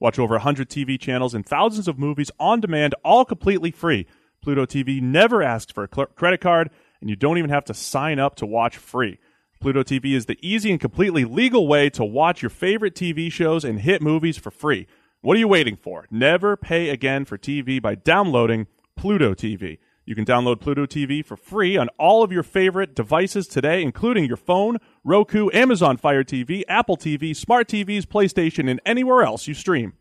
Watch over 100 TV channels and thousands of movies on demand, all completely free. Pluto TV never asks for a credit card and you don't even have to sign up to watch free. Pluto TV is the easy and completely legal way to watch your favorite TV shows and hit movies for free. What are you waiting for? Never pay again for TV by downloading Pluto TV. You can download Pluto TV for free on all of your favorite devices today, including your phone, Roku, Amazon Fire TV, Apple TV, smart TVs, PlayStation, and anywhere else you stream.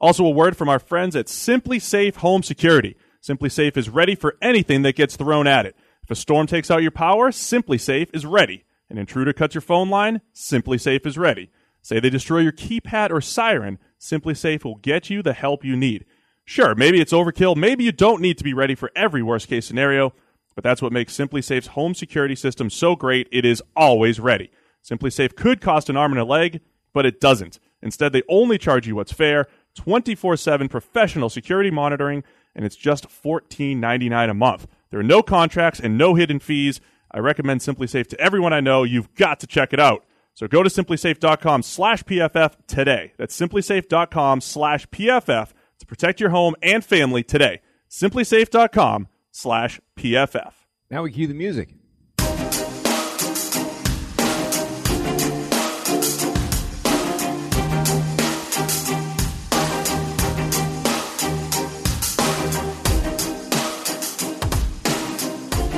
Also, a word from our friends at SimpliSafe Home Security. SimpliSafe is ready for anything that gets thrown at it. If a storm takes out your power, SimpliSafe is ready. An intruder cuts your phone line, SimpliSafe is ready. Say they destroy your keypad or siren, SimpliSafe will get you the help you need. Sure, maybe it's overkill, maybe you don't need to be ready for every worst case scenario, but that's what makes SimpliSafe's home security system so great, it is always ready. SimpliSafe could cost an arm and a leg, but it doesn't. Instead, they only charge you what's fair, 24/7 professional security monitoring, and it's just $14.99 a month. There are no contracts and no hidden fees. I recommend SimpliSafe to everyone I know. You've got to check it out. So go to simplisafe.com slash PFF today. That's simplisafe.com slash PFF protect your home and family today. simplisafe.com slash PFF. Now we cue the music.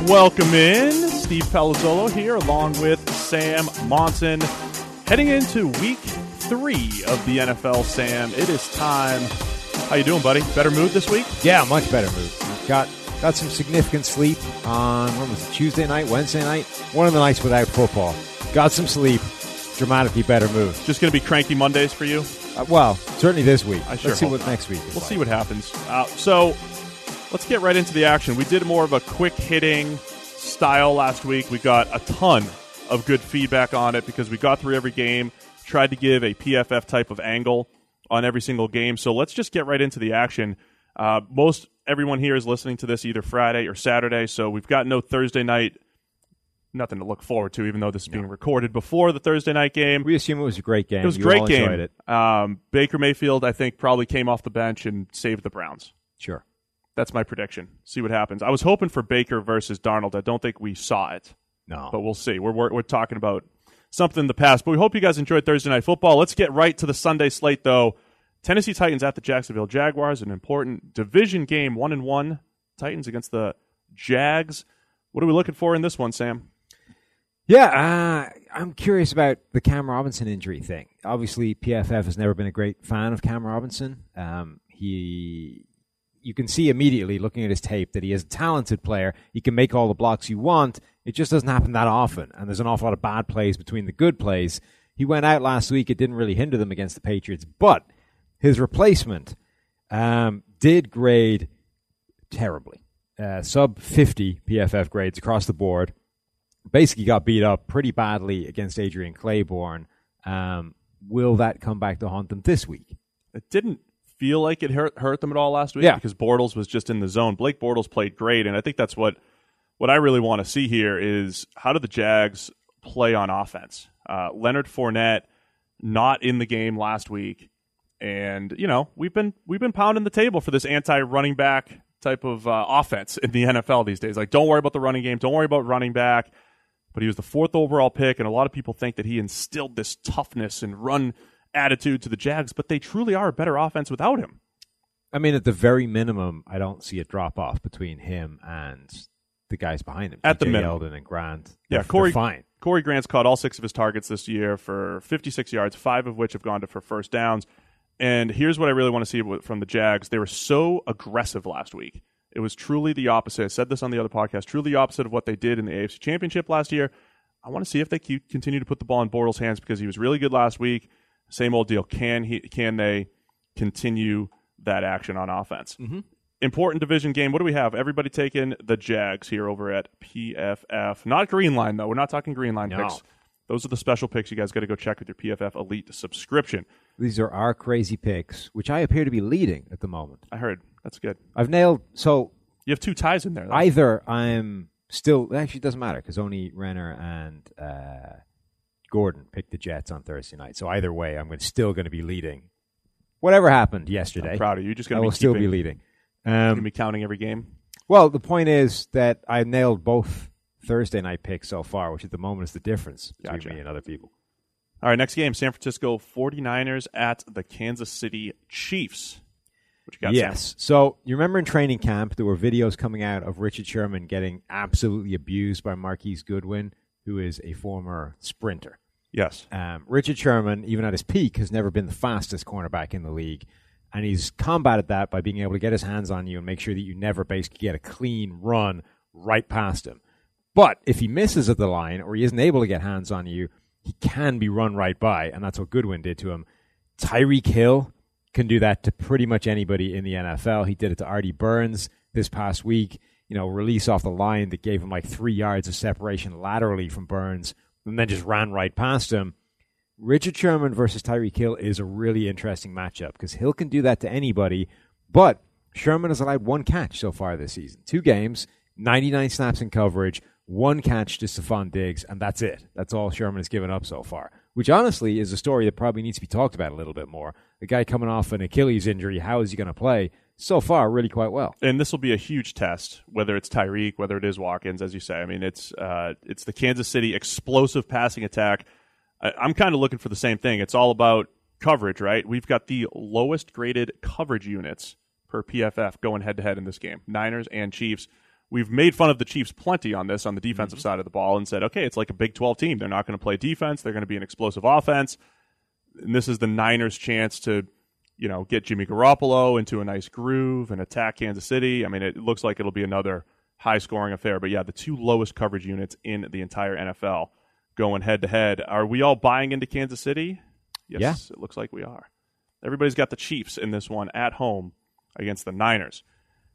Welcome in. Steve Palazzolo here along with Sam Monson. Heading into week three of the NFL, Sam, it is time. How you doing, buddy? Better mood this week? Yeah, much better mood. Got got some significant sleep on when was it Tuesday night, Wednesday night, one of the nights without football. Got some sleep. Dramatically better mood. Just going to be cranky Mondays for you? Uh, well, certainly this week. I sure Let's see what not. next week. is We'll like. see what happens. Uh, so let's get right into the action. We did more of a quick hitting style last week. We got a ton of good feedback on it because we got through every game, tried to give a PFF type of angle on every single game. So let's just get right into the action. Uh, most everyone here is listening to this either Friday or Saturday, so we've got no Thursday night. Nothing to look forward to, even though this is being recorded before the Thursday night game. We assume it was a great game. It was a great game. Enjoyed it. Um, Baker Mayfield, I think, probably came off the bench and saved the Browns. Sure. That's my prediction. See what happens. I was hoping for Baker versus Darnold. I don't think we saw it, No. but we'll see. We're, we're, we're talking about something in the past. But we hope you guys enjoyed Thursday Night Football. Let's get right to the Sunday slate, though. Tennessee Titans at the Jacksonville Jaguars, an important division game, one and one. Titans against the Jags. What are we looking for in this one, Sam? Yeah, uh, I'm curious about the Cam Robinson injury thing. Obviously, PFF has never been a great fan of Cam Robinson. Um, he, you can see immediately looking at his tape that he is a talented player. He can make all the blocks you want. It just doesn't happen that often, and there's an awful lot of bad plays between the good plays. He went out last week. It didn't really hinder them against the Patriots, but his replacement um, did grade terribly. Uh, sub 50 PFF grades across the board basically got beat up pretty badly against Adrian Clayborn. Um, will that come back to haunt them this week? It didn't feel like it hurt hurt them at all last week Yeah. because Bortles was just in the zone. Blake Bortles played great, and I think that's what what I really want to see here is how do the Jags play on offense? Uh, Leonard Fournette not in the game last week, and you know we've been we've been pounding the table for this anti running back type of uh, offense in the NFL these days. Like, don't worry about the running game, don't worry about running back. But he was the fourth overall pick, and a lot of people think that he instilled this toughness and run attitude to the Jags, but they truly are a better offense without him. I mean, at the very minimum, I don't see a drop off between him and the guys behind him. At the TJ minimum. Yeldon and Grant. Yeah, They're- Corey- fine. Corey Grant's caught all six of his targets this year for 56 yards, five of which have gone to for first downs. And here's what I really want to see from the Jags. They were so aggressive last week. It was truly the opposite. I said this on the other podcast. Truly the opposite of what they did in the AFC Championship last year. I want to see if they keep, continue to put the ball in Bortles' hands because he was really good last week. Same old deal. Can he? Can they continue that action on offense? Mm-hmm. Important division game. What do we have? Everybody taking the Jags here over at PFF. Not Green Line though. We're not talking Green Line No. picks. Those are the special picks. You guys got to go check with your PFF Elite subscription. These are our crazy picks, which I appear to be leading at the moment. I heard that's good. I've nailed. So You have two ties in there. Though. either I'm still. Actually, it doesn't matter because only Renner and uh, Gordon picked the Jets on Thursday night. So either way, I'm still going to be leading. Whatever happened yesterday, I'm proud of you. You're just going to be still be leading. Um, be counting every game. well, the point is that I nailed both Thursday night picks so far, which at the moment is the difference between Gotcha. me and other people. All right, next game: San Francisco 49ers at the Kansas City Chiefs. What you got? Sam? Yes. So you remember in training camp, there were videos coming out of Richard Sherman getting absolutely abused by Marquise Goodwin, who is a former sprinter. Yes. Um, Richard Sherman, even at his peak, has never been the fastest cornerback in the league. And he's combated that by being able to get his hands on you and make sure that you never basically get a clean run right past him. But if he misses at the line or he isn't able to get hands on you, he can be run right by. And that's what Goodwin did to him. Tyreek Hill can do that to pretty much anybody in the NFL. He did it to Artie Burns this past week. You know, release off the line that gave him like three yards of separation laterally from Burns and then just ran right past him. Richard Sherman versus Tyreek Hill is a really interesting matchup because Hill can do that to anybody, but Sherman has allowed one catch so far this season. Two games, 99 snaps in coverage, one catch to Stefon Diggs, and that's it. That's all Sherman has given up so far, which honestly is a story that probably needs to be talked about a little bit more. The guy coming off an Achilles injury, how is he going to play? So far, really quite well. and this will be a huge test, whether it's Tyreek, whether it is Watkins, as you say. I mean, it's uh, it's the Kansas City explosive passing attack. I, I'm kind of looking for the same thing. It's all about coverage, right? We've got the lowest graded coverage units per PFF going head to head in this game, Niners and Chiefs. We've made fun of the Chiefs plenty on this on the defensive mm-hmm. side of the ball and said, okay, it's like a Big 12 team. They're not going to play defense. They're going to be an explosive offense. And this is the Niners' chance to you know, get Jimmy Garoppolo into a nice groove and attack Kansas City. I mean, it looks like it'll be another high scoring affair. But yeah, the two lowest coverage units in the entire NFL going head to head. Are we all buying into Kansas City? Yes, it looks like we are. Everybody's got the Chiefs in this one at home against the Niners.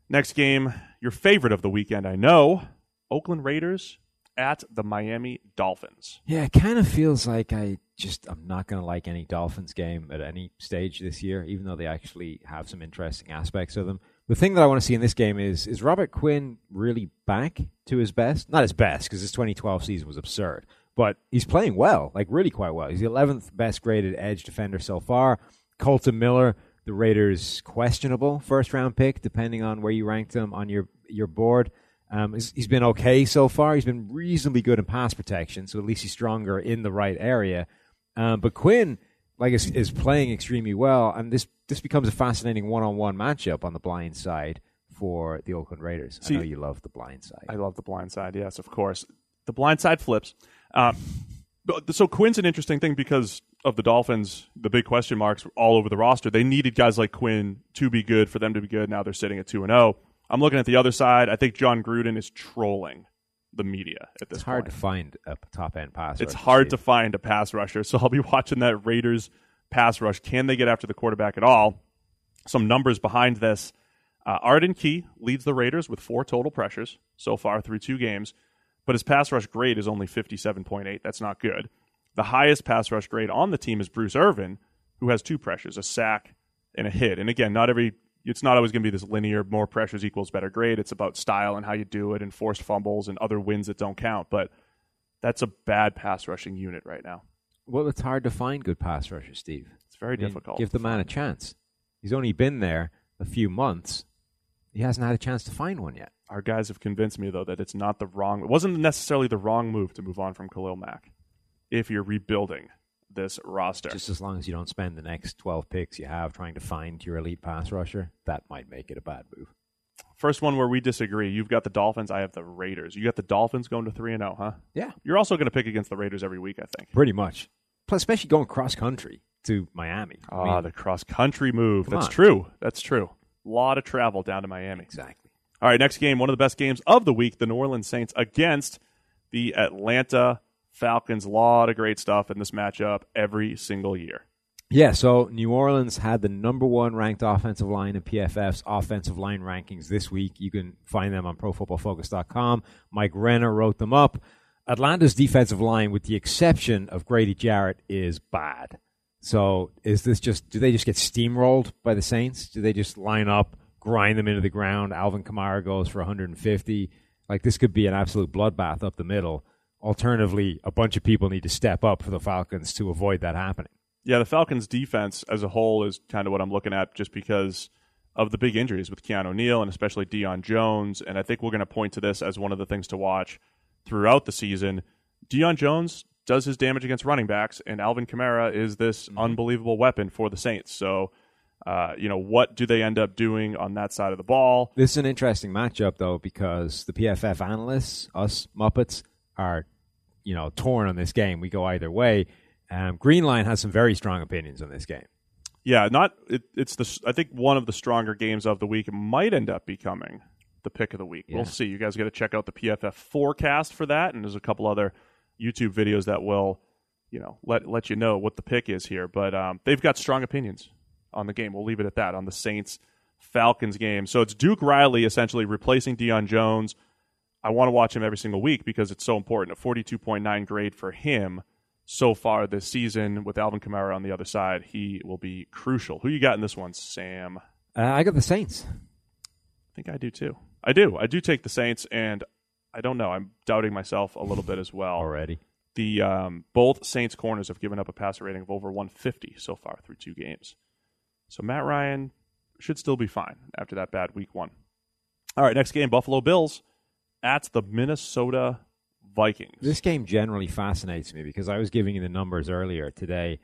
Next game, your favorite of the weekend, I know Oakland Raiders at the Miami Dolphins. Yeah, it kind of feels like I just I'm not going to like any Dolphins game at any stage this year, even though they actually have some interesting aspects of them. The thing that I want to see in this game is is Robert Quinn really back to his best? Not his best because his 2012 season was absurd, but he's playing well, like really quite well. He's the 11th best graded edge defender so far. Kolton Miller, the Raiders' questionable first round pick, depending on where you ranked him on your your board. Um, he's, he's been okay so far. He's been reasonably good in pass protection, so at least he's stronger in the right area. Um, but Quinn, like, is, is playing extremely well, and this this becomes a fascinating one on one matchup on the blind side for the Oakland Raiders. I know you love the blind side. I love the blind side. Yes, of course. The blind side flips. But- so Quinn's an interesting thing because of the Dolphins, the big question marks all over the roster. They needed guys like Quinn to be good for them to be good. Now they're sitting at two and zero. I'm looking at the other side. I think Jon Gruden is trolling the media at this it's hard point. to find a top end pass. It's rusher, hard to find a pass rusher. So I'll be watching that Raiders pass rush. Can they get after the quarterback at all? Some numbers behind this. Uh, Arden Key leads the Raiders with four total pressures so far through two games, but his pass rush grade is only 57.8. That's not good. The highest pass rush grade on the team is Bruce Irvin, who has two pressures, a sack and a hit. And again, not every it's not always going to be this linear more pressures equals better grade. It's about style and how you do it and forced fumbles and other wins that don't count. But that's a bad pass rushing unit right now. Well, it's hard to find good pass rushers, Steve. It's very I mean, difficult. Give the man a chance. He's only been there a few months. He hasn't had a chance to find one yet. Our guys have convinced me though that it's not the wrong. It wasn't necessarily the wrong move to move on from Khalil Mack. If you're rebuilding this roster, Just as long as you don't spend the next 12 picks you have trying to find your elite pass rusher, that might make it a bad move. first one where we disagree. You've got the Dolphins. I have the Raiders. You got the Dolphins going to three and zero, huh? Yeah. You're also going to pick against the Raiders every week, I think. Pretty much. Plus, especially going cross country to Miami. I Ah, mean, the cross country move. That's on. true. That's true. A lot of travel down to Miami. exactly. All right, next game, one of the best games of the week, the New Orleans Saints against the Atlanta Falcons. A lot of great stuff in this matchup every single year. Yeah, so New Orleans had the number one ranked offensive line in PFF's offensive line rankings this week. You can find them on ProFootballFocus.com. Mike Renner wrote them up. Atlanta's defensive line, with the exception of Grady Jarrett, is bad. So is this just, do they just get steamrolled by the Saints? Do they just line up, grind them into the ground? Alvin Kamara goes for 150. Like this could be an absolute bloodbath up the middle. Alternatively, a bunch of people need to step up for the Falcons to avoid that happening. Yeah, the Falcons' defense as a whole is kind of what I'm looking at just because of the big injuries with Keanu Neal and especially Deion Jones. And I think we're going to point to this as one of the things to watch throughout the season. Deion Jones does his damage against running backs, and Alvin Kamara is this mm-hmm. unbelievable weapon for the Saints. So, uh, you know, what do they end up doing on that side of the ball? This is an interesting matchup, though, because the PFF analysts, us Muppets, are you know torn on this game. We go either way. Um, Greenline has some very strong opinions on this game. Yeah, not it, it's the I think one of the stronger games of the week might end up becoming the pick of the week. Yeah. We'll see. You guys got to check out the PFF forecast for that, and there's a couple other YouTube videos that will, you know, let let you know what the pick is here. But um, they've got strong opinions on the game. We'll leave it at that on the Saints Falcons game. So it's Duke Riley essentially replacing Deion Jones. I want to watch him every single week because it's so important. A 42.9 grade for him so far this season with Alvin Kamara on the other side. He will be crucial. Who you got in this one, Sam? Uh, I got the Saints. I think I do too. I do. I do take the Saints, and I don't know. I'm doubting myself a little bit as well. already. The um, both Saints corners have given up a passer rating of over 150 so far through two games. So Matt Ryan should still be fine after that bad week one. All right, next game: Buffalo Bills at the Minnesota Vikings. This game generally fascinates me because I was giving you the numbers earlier today.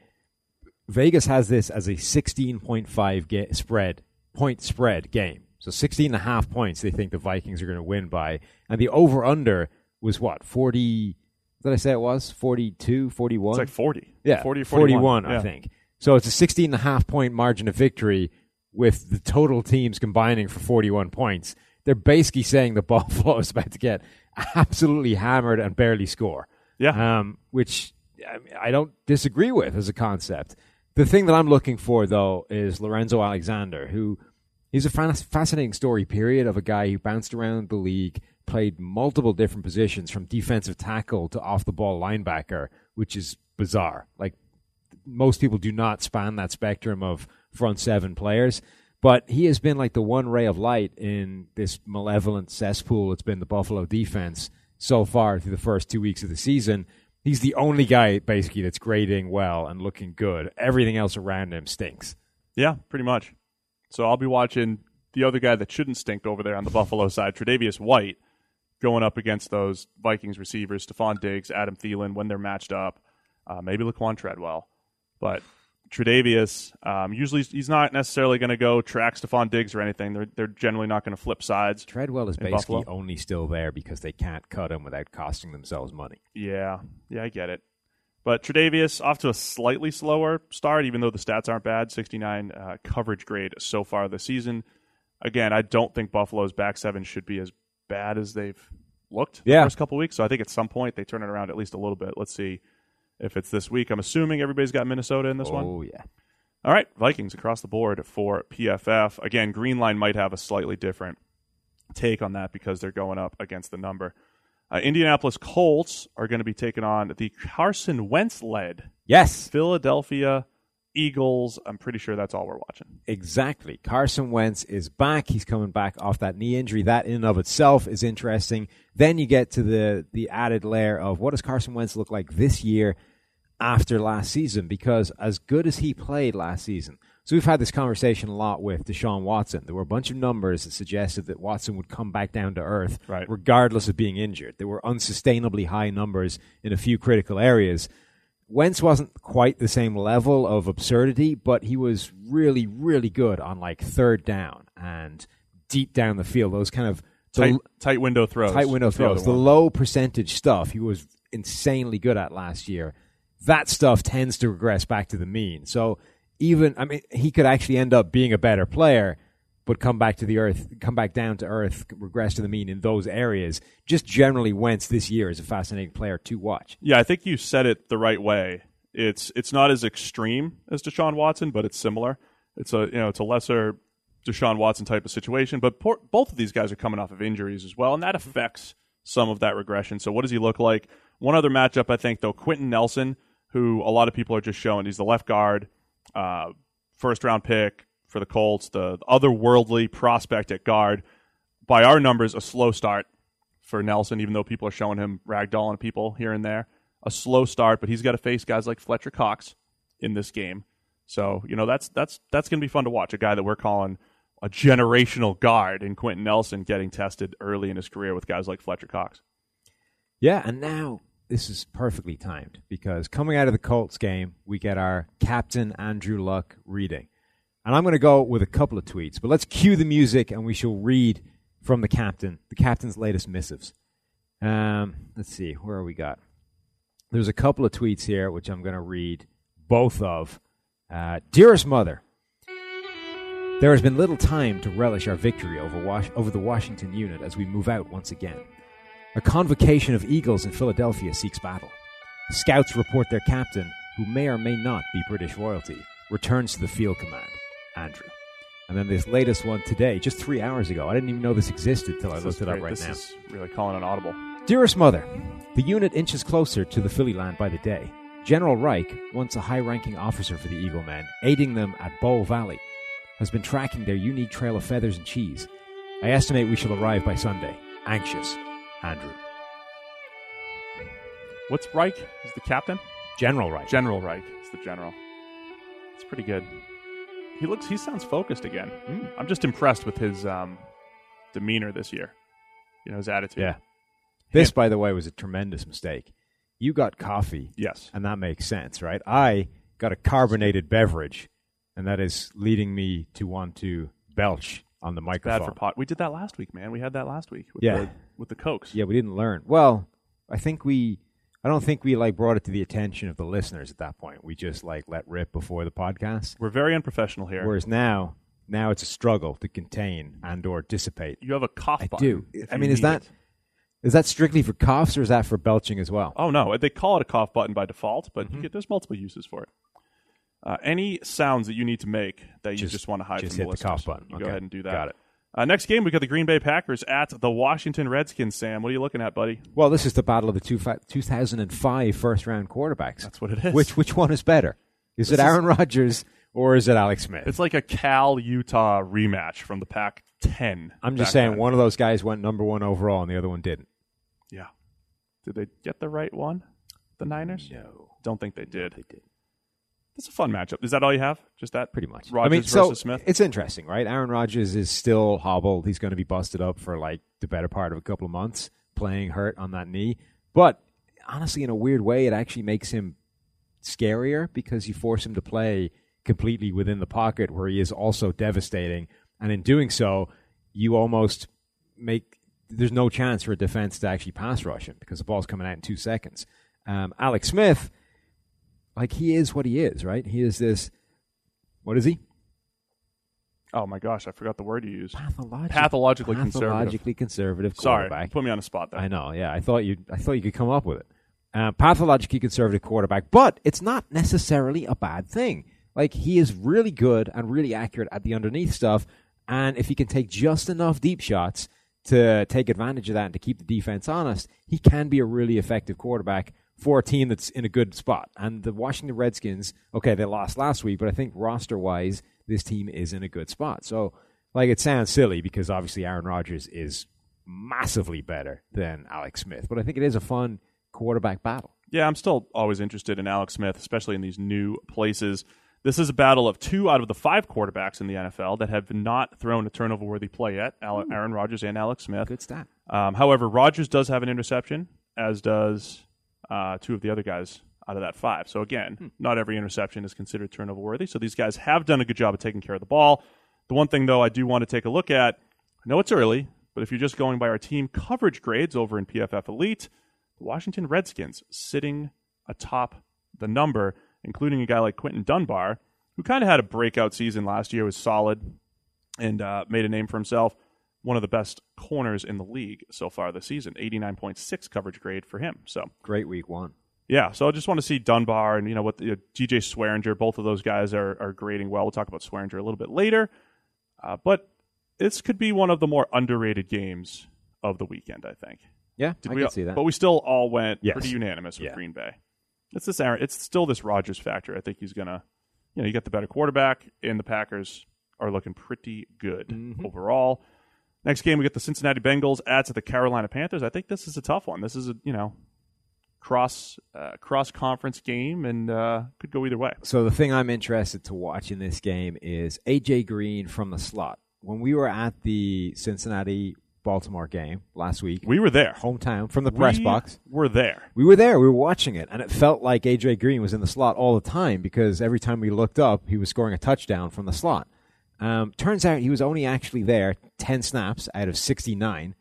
Vegas has this as a 16.5 ga- spread point spread game. So 16 and a half points they think the Vikings are going to win by. And the over under was what? 40 What did I say it was? 42, 41? it's like 40. Yeah, 40 or 41, I Yeah. think. So it's a 16 and a half point margin of victory with the total teams combining for 41 points. They're basically saying the Buffalo is about to get absolutely hammered and barely score. Yeah. Um, which I, mean, I don't disagree with as a concept. The thing that I'm looking for, though, is Lorenzo Alexander, who he's a fascinating story, period, of a guy who bounced around the league, played multiple different positions from defensive tackle to off the ball linebacker, which is bizarre. Like, most people do not span that spectrum of front seven players. But he has been like the one ray of light in this malevolent cesspool that's been the Buffalo defense so far through the first two weeks of the season. He's the only guy basically that's grading well and looking good. Everything else around him stinks. Yeah, pretty much. So I'll be watching the other guy that shouldn't stink over there on the Buffalo side, Tre'Davious White, going up against those Vikings receivers, Stefon Diggs, Adam Thielen, when they're matched up. Uh, maybe Laquan Treadwell, but Tre'Davious um, usually he's not necessarily going to go track Stefon Diggs or anything. They're they're generally not going to flip sides. Treadwell is basically Buffalo? only still there because they can't cut him without costing themselves money. Yeah, yeah, I get it. But Tre'Davious off to a slightly slower start, even though the stats aren't bad. 69 uh, coverage grade so far this season. Again, I don't think Buffalo's back seven should be as bad as they've looked Yeah. the first couple weeks. So I think at some point they turn it around at least a little bit. Let's see if it's this week. I'm assuming everybody's got Minnesota in this one. oh, yeah. All right, Vikings across the board for PFF. Again, Green Line might have a slightly different take on that because they're going up against the number. Uh, Indianapolis Colts are going to be taking on the Carson Wentz led Yes. Philadelphia Eagles. I'm pretty sure that's all we're watching. Exactly. Carson Wentz is back. He's coming back off that knee injury. That in and of itself is interesting. Then you get to the the added layer of what does Carson Wentz look like this year after last season? Because as good as he played last season, so we've had this conversation a lot with Deshaun Watson. There were a bunch of numbers that suggested that Watson would come back down to earth, Right. regardless of being injured. There were unsustainably high numbers in a few critical areas. Wentz wasn't quite the same level of absurdity, but he was really, really good on like third down and deep down the field. Those kind of the Tight, tight window throws. tight window is the throws, the low percentage stuff he was insanely good at last year. That stuff tends to regress back to the mean. So even I mean he could actually end up being a better player, but come back to the earth, come back down to earth, regress to the mean in those areas. Just generally, Wentz this year is a fascinating player to watch. Yeah, I think you said it the right way. It's it's not as extreme as Deshaun Watson, but it's similar. It's a you know it's a lesser Deshaun Watson type of situation. But por- both of these guys are coming off of injuries as well, and that affects some of that regression. So what does he look like? One other matchup, I think, though, Quenton Nelson, who a lot of people are just showing, he's the left guard, uh, first round pick for the Colts, the otherworldly prospect at guard. By our numbers, a slow start for Nelson, even though people are showing him ragdolling people here and there. A slow start, but he's got to face guys like Fletcher Cox in this game. So you know that's that's that's going to be fun to watch. A guy that we're calling a generational guard in Quenton Nelson getting tested early in his career with guys like Fletcher Cox. Yeah, and now this is perfectly timed because coming out of the Colts game, we get our captain Andrew Luck reading. And I'm going to go with a couple of tweets, but let's cue the music and we shall read from the captain, the captain's latest missives. Um, let's see, where are we got? There's a couple of tweets here which I'm going to read both of. Uh, Dearest mother, there has been little time to relish our victory over, Was- over the Washington unit as we move out once again. A convocation of Eagles in Philadelphia seeks battle. Scouts report their captain, who may or may not be British royalty, returns to the field command. Andrew. And then this latest one today, just three hours ago. I didn't even know this existed till I looked it up right this now. is really calling an audible. Dearest Mother, the unit inches closer to the Philly land by the day. General Reich, once a high ranking officer for the Eagle Men, aiding them at Bow Valley, has been tracking their unique trail of feathers and cheese. I estimate we shall arrive by Sunday. Anxious. Andrew. What's Reich? Is the captain? General Reich. General Reich is the general. It's pretty good. He looks. He sounds focused again. Hmm. I'm just impressed with his um, demeanor this year. You know his attitude. Yeah. This, by the way, was a tremendous mistake. You got coffee, Yes. and that makes sense, right? I got a carbonated beverage, and that is leading me to want to belch on the microphone. Bad for pot. We did that last week, man. We had that last week. With Yeah. The, with the cokes. Yeah, we didn't learn. Well, I think we. I don't think we like brought it to the attention of the listeners at that point. We just like let rip before the podcast. We're very unprofessional here. Whereas now, now it's a struggle to contain and or dissipate. you have a cough button. I do. I mean, is that is that strictly for coughs or is that for belching as well? Oh no, they call it a cough button by default, but Mm-hmm. you get, there's multiple uses for it. Uh, any sounds that you need to make that you Just- just, want to hide just from hit the listeners, cough button. you Okay. go ahead and do that. Got it. Uh, next game, we got the Green Bay Packers at the Washington Redskins. Sam, what are you looking at, buddy? Well, this is the battle of the two fa- 2005 first round quarterbacks. That's what it is. Which which one is better? Is it This is- Aaron Rodgers or is it Alex Smith? It's like a Cal Utah rematch from the Pac-10. I'm just saying then. one of those guys went number one overall and the other one didn't. Yeah. Did they get the right one? The Niners? No, Don't think they did. they did. It's a fun matchup. Is that all you have? Just that? Pretty much. Rodgers I mean, versus Smith? it's interesting, right? Aaron Rodgers is still hobbled. He's going to be busted up for like the better part of a couple of months, playing hurt on that knee. But honestly, in a weird way, it actually makes him scarier because you force him to play completely within the pocket where he is also devastating. And in doing so, you almost make there's no chance for a defense to actually pass rush him because the ball's coming out in two seconds. Um, Alex Smith, like he is what he is, right? He is this. What is he? Oh my gosh, I forgot the word you used. Pathologically, Pathologically conservative. pathologically conservative Sorry, put me on a spot there. I know. Yeah, I thought you. I thought you could come up with it. Uh, pathologically conservative quarterback, but it's not necessarily a bad thing. Like he is really good and really accurate at the underneath stuff, and if he can take just enough deep shots to take advantage of that and to keep the defense honest, he can be a really effective quarterback for a team that's in a good spot. And the Washington Redskins, okay, they lost last week, but I think roster wise, this team is in a good spot. So, like, it sounds silly because obviously Aaron Rodgers is massively better than Alex Smith, but I think it is a fun quarterback battle. Yeah, I'm still always interested in Alex Smith, especially in these new places. This is a battle of two out of the five quarterbacks in the NFL that have not thrown a turnover worthy play yet Aaron Rodgers and Alex Smith. Good stat. Um, however, Rodgers does have an interception, as does uh, two of the other guys out of that five. So, again, hmm. not every interception is considered turnover worthy. So, these guys have done a good job of taking care of the ball. The one thing, though, I do want to take a look at I know it's early, but if you're just going by our team coverage grades over in PFF Elite, the Washington Redskins sitting atop the number including a guy like Quinton Dunbar, who kind of had a breakout season last year, was solid, and uh, made a name for himself. One of the best corners in the league so far this season, 89.6 coverage grade for him. So great week one. Yeah, so I just want to see Dunbar and you know what the, uh, DJ Swearinger, both of those guys are are grading well. We'll talk about Swearinger a little bit later, uh, but this could be one of the more underrated games of the weekend. I think. Yeah, Did I we, can see that. But we still all went yes. pretty unanimous with yeah. Green Bay it's this Aaron, it's still this Rodgers factor. I think he's gonna, you know, you got the better quarterback, and the Packers are looking pretty good mm-hmm. overall. Next game, we get the Cincinnati Bengals at to the Carolina Panthers. I think this is a tough one. This is a you know cross uh, cross conference game and uh, could go either way. So the thing I'm interested to watch in this game is AJ Green from the slot. When we were at the Cincinnati Baltimore game last week. We were there. Hometown from the press we box. We're there. We were there. We were watching it, and it felt like AJ Green was in the slot all the time because every time we looked up, he was scoring a touchdown from the slot. Um, turns out he was only actually there 10 snaps out of 69,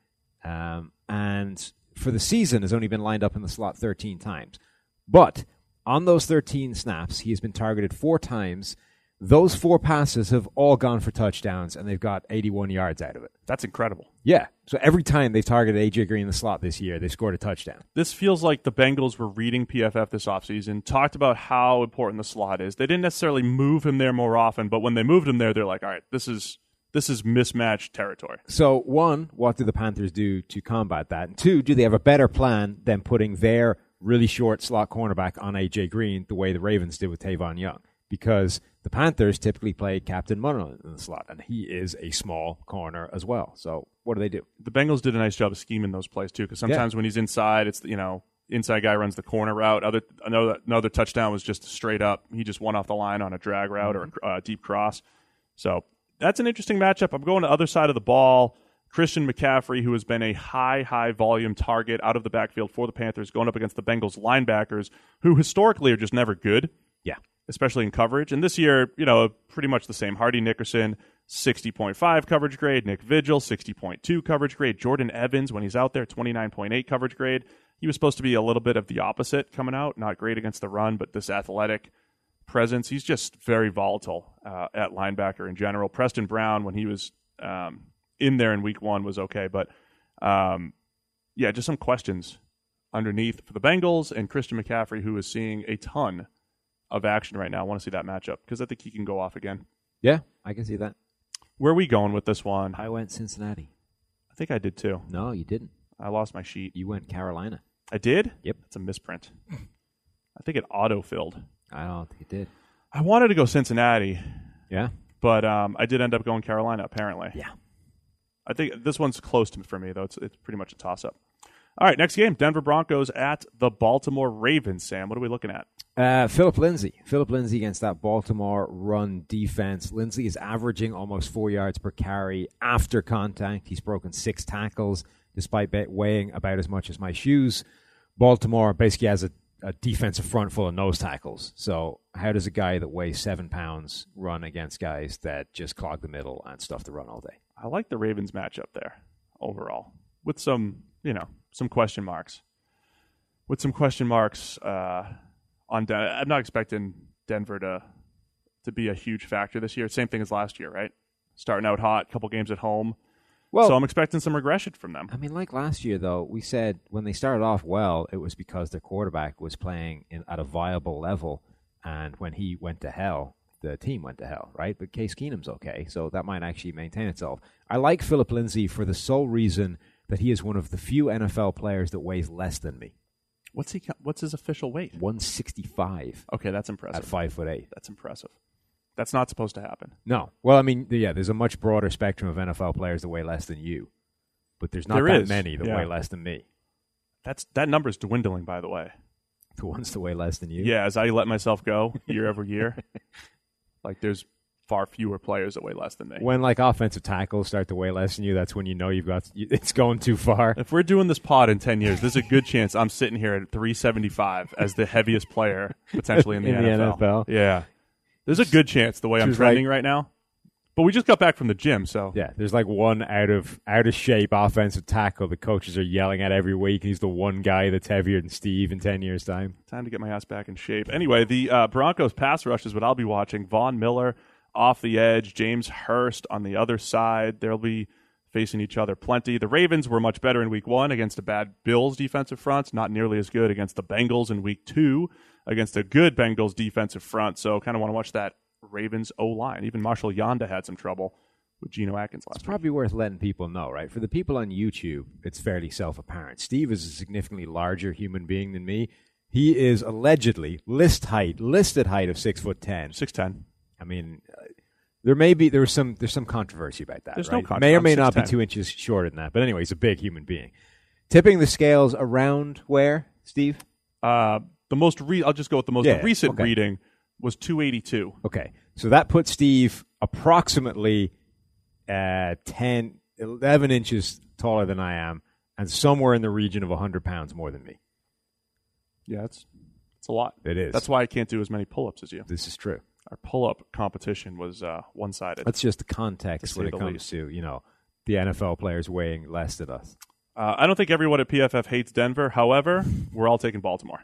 um, and for the season has only been lined up in the slot 13 times. But on those 13 snaps, he has been targeted four times those four passes have all gone for touchdowns, and they've got 81 yards out of it. That's incredible. Yeah. So every time they've targeted AJ Green in the slot this year, they scored a touchdown. This feels like the Bengals were reading PFF this offseason, talked about how important the slot is. They didn't necessarily move him there more often, but when they moved him there, they're like, all right, this is this is mismatched territory. So, one, what do the Panthers do to combat that? And two, do they have a better plan than putting their really short slot cornerback on AJ Green the way the Ravens did with Tavon Young? Because the Panthers typically play Captain Munner in the slot, and he is a small corner as well. So what do they do? The Bengals did a nice job of scheming those plays too, because sometimes yeah. when he's inside, it's you know inside guy runs the corner route. Other another another touchdown was just straight up. He just went off the line on a drag route mm-hmm. or a uh, deep cross. So that's an interesting matchup. I'm going to other side of the ball. Christian McCaffrey, who has been a high, high volume target out of the backfield for the Panthers, going up against the Bengals linebackers, who historically are just never good. Yeah especially in coverage. And this year, you know, pretty much the same. Hardy Nickerson, 60.5 coverage grade. Nick Vigil, 60.2 coverage grade. Jordan Evans, when he's out there, 29.8 coverage grade. He was supposed to be a little bit of the opposite coming out. Not great against the run, but this athletic presence. He's just very volatile uh, at linebacker in general. Preston Brown, when he was um, in there in week one, was okay. But um, yeah, just some questions underneath for the Bengals and Christian McCaffrey, who is seeing a ton of action right now. I want to see that matchup because I think he can go off again. Yeah, I can see that. Where are we going with this one? I went Cincinnati. I think I did too. No, you didn't. I lost my sheet. You went Carolina. I did? Yep. It's a misprint. I think it auto filled. I don't think it did. I wanted to go Cincinnati. Yeah. But um, I did end up going Carolina, apparently. Yeah. I think this one's close to for me, though. It's, it's pretty much a toss up. All right, next game Denver Broncos at the Baltimore Ravens. Sam, what are we looking at? Uh, Phillip Lindsay. Phillip Lindsay against that Baltimore run defense. Lindsay is averaging almost four yards per carry after contact. He's broken six tackles despite weighing about as much as my shoes. Baltimore basically has a, a defensive front full of nose tackles. So, how does a guy that weighs seven pounds run against guys that just clog the middle and stuff the run all day? I like the Ravens matchup there overall with some, you know, some question marks. With some question marks uh, on, Den- I'm not expecting Denver to to be a huge factor this year. Same thing as last year, right? Starting out hot, couple games at home. Well, so I'm expecting some regression from them. I mean, like last year, though, we said when they started off well, it was because their quarterback was playing in, at a viable level, and when he went to hell, the team went to hell, right? But Case Keenum's okay, so that might actually maintain itself. I like Phillip Lindsay for the sole reason that he is one of the few NFL players that weighs less than me. What's he? What's his official weight? 165 Okay, that's impressive. at five foot eight. That's impressive. That's not supposed to happen. No. Well, I mean, yeah, there's a much broader spectrum of NFL players that weigh less than you, but there's not There that is, many that yeah. weigh less than me. That's that number's dwindling, by the way. The ones that weigh less than you. Yeah, as I let myself go year over year, like there's far fewer players that weigh less than me. When like offensive tackles start to weigh less than you, that's when you know you've got it's going too far. If we're doing this pod in 10 years, there's a good chance I'm sitting here at 375 as the heaviest player potentially in the, In the NFL. NFL. Yeah. There's a good chance the way I'm She's trending right now. But we just got back from the gym, so Yeah, there's like one out of out of shape offensive tackle the coaches are yelling at every week. He's the one guy that's heavier than Steve in ten years' time. time to get my ass back in shape. Anyway, the uh, Broncos pass rush is what I'll be watching. Von Miller off the edge, James Hurst on the other side. They'll be facing each other plenty. The Ravens were much better in week one against a bad Bills defensive front, not nearly as good against the Bengals in week two against a good Bengals defensive front. So kind of want to watch that Ravens O line. Even Marshal Yanda had some trouble with Geno Atkins last It's week. probably worth letting people know, right? For the people on YouTube, it's fairly self apparent. Steve is a significantly larger human being than me. He is allegedly list height, listed height of six foot ten. 6'10. I mean, uh, there may be there's some there's some controversy about that. There's no controversy. May or may not be two inches shorter than that. But anyway, he's a big human being. Tipping the scales around where, Steve? Uh, the most re- I'll just go with the most Yeah, recent okay. reading was 282. Okay, so that puts Steve approximately uh, 10, 11 inches taller than I am, and somewhere in the region of 100 pounds more than me. Yeah, it's it's a lot. It is. That's why I can't do as many pull-ups as you. This is true. Our pull-up competition was uh, one-sided. That's just the context To when it comes least. to you know the NFL players weighing less than us. Uh, I don't think everyone at PFF hates Denver. However, we're all taking Baltimore.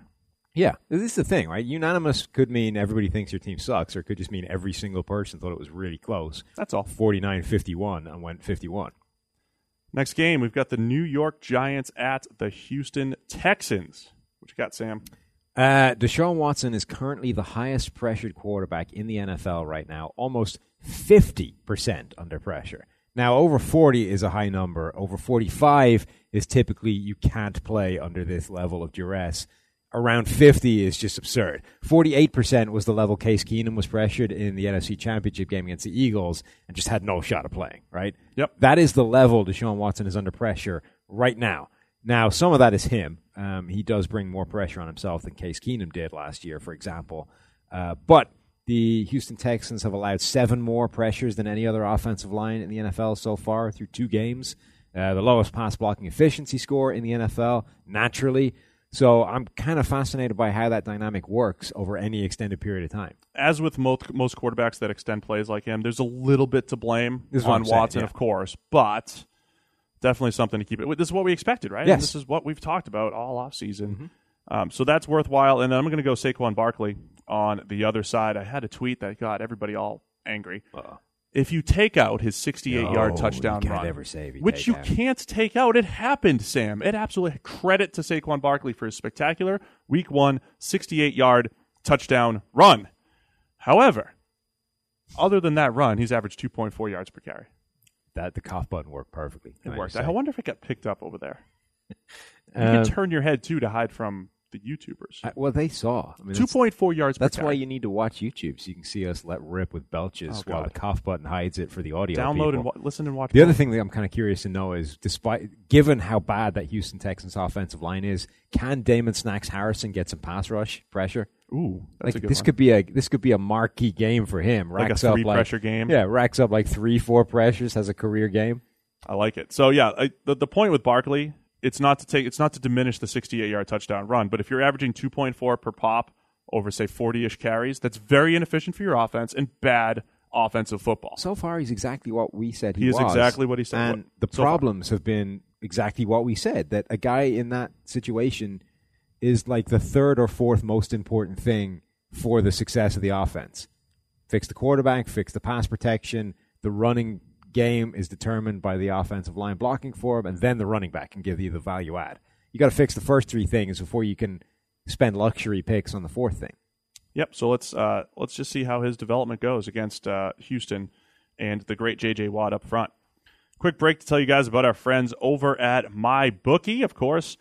Yeah, this is the thing, right? Unanimous could mean everybody thinks your team sucks, or it could just mean every single person thought it was really close. That's all. 49-51 and went 51. Next game, we've got the New York Giants at the Houston Texans. What you got, Sam? Uh, Deshaun Watson is currently the highest pressured quarterback in the NFL right now, almost 50% under pressure. Now, over 40 is a high number. Over 45 is typically you can't play under this level of duress. Around 50 is just absurd. 48% was the level Case Keenum was pressured in the NFC Championship game against the Eagles and just had no shot of playing, right? Yep. That is the level Deshaun Watson is under pressure right now. Now, some of that is him. Um, he does bring more pressure on himself than Case Keenum did last year, for example. Uh, but the Houston Texans have allowed seven more pressures than any other offensive line in the NFL so far through two games. Uh, the lowest pass blocking efficiency score in the NFL, naturally. So I'm kind of fascinated by how that dynamic works over any extended period of time. As with most, most quarterbacks that extend plays like him, there's a little bit to blame on saying, Watson, yeah. of course, but definitely something to keep it. This is what we expected, right? Yes. Mm-hmm. this is what we've talked about all offseason. Um, so that's worthwhile. And then I'm going to go Saquon Barkley on the other side. I had a tweet that got everybody all angry. If you take out his 68 yard touchdown you can't run, ever say if you which you out. can't take out, it happened, Sam. It absolutely credit to Saquon Barkley for his spectacular week one 68 yard touchdown run. However, other than that run, he's averaged 2.4 yards per carry. That the cough button worked perfectly. It worked. I wonder if it got picked up over there. You Um, can turn your head too to hide from the YouTubers. I- well, they saw. I mean, Two that's- point four yards. That's per why you need to watch YouTube so you can see us let rip with belches Oh, while God. the cough button hides it for the audio. download people. and wa- listen and watch. The other thing that I'm kind of curious to know is, despite given how bad that Houston Texans offensive line is, can Damon Snacks Harrison get some pass rush pressure? Ooh, that's like a good this one. could be a this could be a marquee game for him. Like a Racks up three pressure game? Yeah, racks up like three, four pressures, has a career game. I like it. So yeah, I, the the point with Barkley, it's not to take, it's not to diminish the 68 yard touchdown run, but if you're averaging 2.4 per pop over say 40 ish carries, that's very inefficient for your offense and bad offensive football. So far, he's exactly what we said he, He is was. exactly what he said. And What- the so far. problems have been exactly what we said. That a guy in that situation is like the third or fourth most important thing for the success of the offense. Fix the quarterback, fix the pass protection. The running game is determined by the offensive line blocking for him, and then the running back can give you the value add. You got to fix the first three things before you can spend luxury picks on the fourth thing. Yep. So let's uh, let's just see how his development goes against uh, Houston and the great J.J. Watt up front. Quick break to tell you guys about our friends over at my bookie, Of course,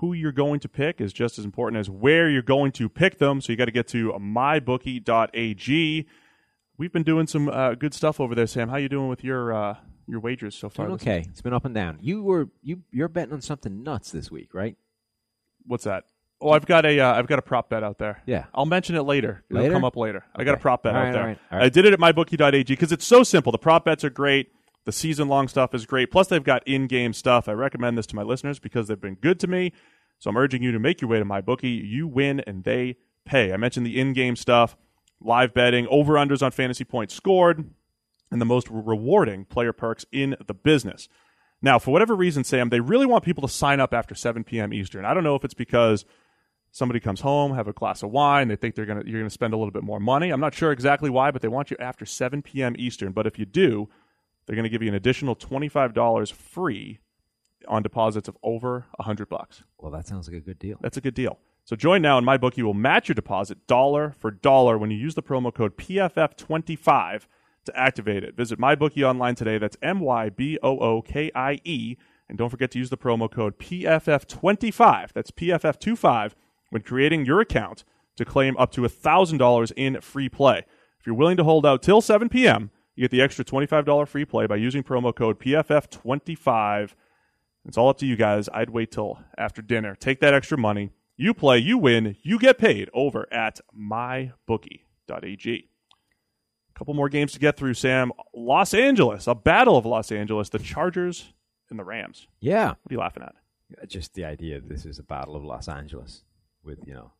who you're going to pick is just as important as where you're going to pick them. So you got to get to mybookie.ag. We've been doing some uh, good stuff over there, Sam. How you doing with your uh, your wagers so far? Okay. It's been up and down. You were you you're betting on something nuts this week, right? What's that? Oh, I've got a uh, I've got a prop bet out there. Yeah. I'll mention it later. It'll come up later. I got a prop bet out there. all right, all right. I did it at mybookie.ag because it's so simple. The prop bets are great. The season long stuff is great. Plus, they've got in game stuff. I recommend this to my listeners because they've been good to me. So I'm urging you to make your way to my bookie. You win and they pay. I mentioned the in game stuff, live betting, over unders on fantasy points scored, and the most rewarding player perks in the business. Now, for whatever reason, Sam, they really want people to sign up after 7 p.m. Eastern. I don't know if it's because somebody comes home, have a glass of wine, they think they're gonna you're gonna spend a little bit more money. I'm not sure exactly why, but they want you after 7 p.m. Eastern. But if you do, they're gonna give you an additional $25 free on deposits of over 100 bucks. Well, that sounds like a good deal. That's a good deal. So join now, and MyBookie will match your deposit dollar for dollar when you use the promo code PFF25 to activate it. Visit MyBookie online today. That's M Y B O O K I E. And don't forget to use the promo code PFF25. That's PFF25 when creating your account to claim up to $1,000 in free play. If you're willing to hold out till 7 p.m., you get the extra $25 free play by using promo code PFF25. It's all up to you guys. I'd wait till after dinner. Take that extra money. You play, you win, you get paid over at mybookie.ag. A couple more games to get through, Sam. Los Angeles, a battle of Los Angeles, the Chargers and the Rams. Yeah. What are you laughing at? Just the idea that this is a battle of Los Angeles with, you know,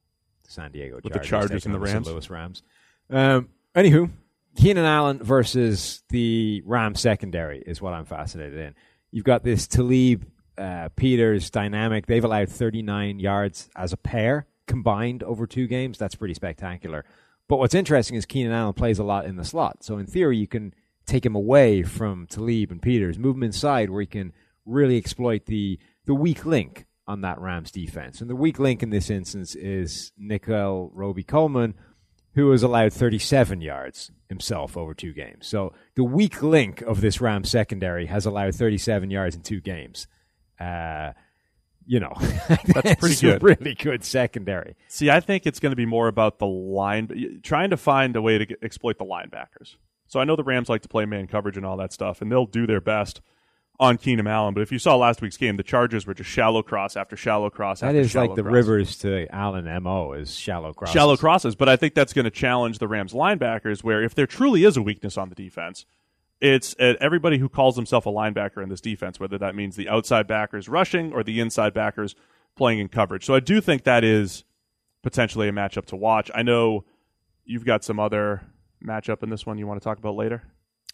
the San Diego With the Chargers Chargers and the Rams. St. Louis Rams. Um, anywho, Keenan Allen versus the Rams secondary is what I'm fascinated in. You've got this Talib uh, Peters dynamic. They've allowed 39 yards as a pair combined over two games. That's pretty spectacular. But what's interesting is Keenan Allen plays a lot in the slot. So in theory, you can take him away from Talib and Peters, move him inside where he can really exploit the the weak link on that Rams defense. And the weak link in this instance is Nickell Robey Coleman, who has allowed 37 yards himself over two games. So the weak link of this Rams secondary has allowed 37 yards in two games. Uh, you know, that's pretty good. really good secondary. See, I think it's going to be more about the line, trying to find a way to get, exploit the linebackers. So I know the Rams like to play man coverage and all that stuff, and they'll do their best on Keenan Allen. But if you saw last week's game, the Chargers were just shallow cross after shallow cross That after is shallow like the cross. Rivers to Allen mo is shallow crosses. shallow crosses. But I think that's going to challenge the Rams linebackers, where if there truly is a weakness on the defense, it's eh, everybody who calls himself a linebacker in this defense, whether that means the outside backers rushing or the inside backers playing in coverage. So I do think that is potentially a matchup to watch. I know you've got some other matchup in this one you want to talk about later,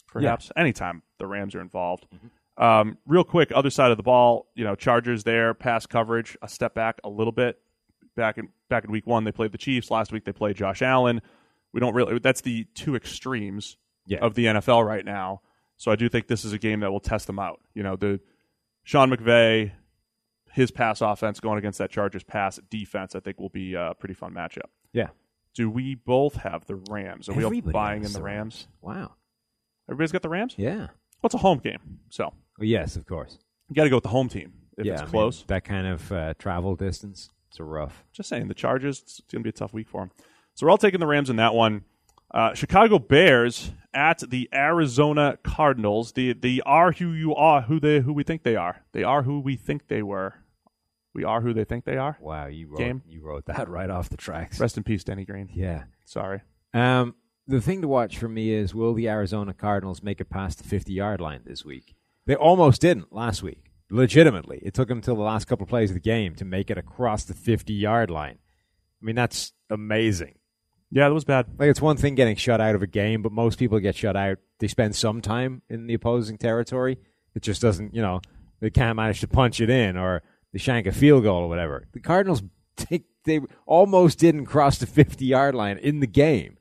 perhaps. Anytime the Rams are involved. Mm-hmm. Um, real quick, other side of the ball, you know, Chargers there, pass coverage, a step back a little bit. Back in back in week one, they played the Chiefs. Last week, they played Josh Allen. We don't really. That's the two extremes Yeah. of the NFL right now. So I do think this is a game that will test them out. You know, the Sean McVay, his pass offense going against that Chargers pass defense, I think will be a pretty fun matchup. Yeah. Do we both have the Rams? Are we all buying in the Rams? Wow. Everybody's got the Rams. Yeah. Well, it's a home game, so Well, yes, of course. you got to go with the home team if yeah, it's I mean, close. that kind of uh, travel distance, it's a rough. Just saying, the Chargers, it's going to be a tough week for them. So we're all taking the Rams in that one. Uh, Chicago Bears at the Arizona Cardinals. The the are who you are, who they who we think they are. They are who we think they were. We are who they think they are. Wow, you wrote Game. you wrote that right off the tracks. Rest in peace, Denny Green. Yeah. Sorry. Um, the thing to watch for me is will the Arizona Cardinals make it past the 50 yard line this week? They almost didn't last week. Legitimately, it took them until the last couple of plays of the game to make it across the 50 yard line. I mean, that's amazing. Yeah, that was bad. Like it's one thing getting shut out of a game, but most people get shut out. They spend some time in the opposing territory. It just doesn't, you know, they can't manage to punch it in or they shank a field goal or whatever. The Cardinals take they almost didn't cross the fifty yard line in the game.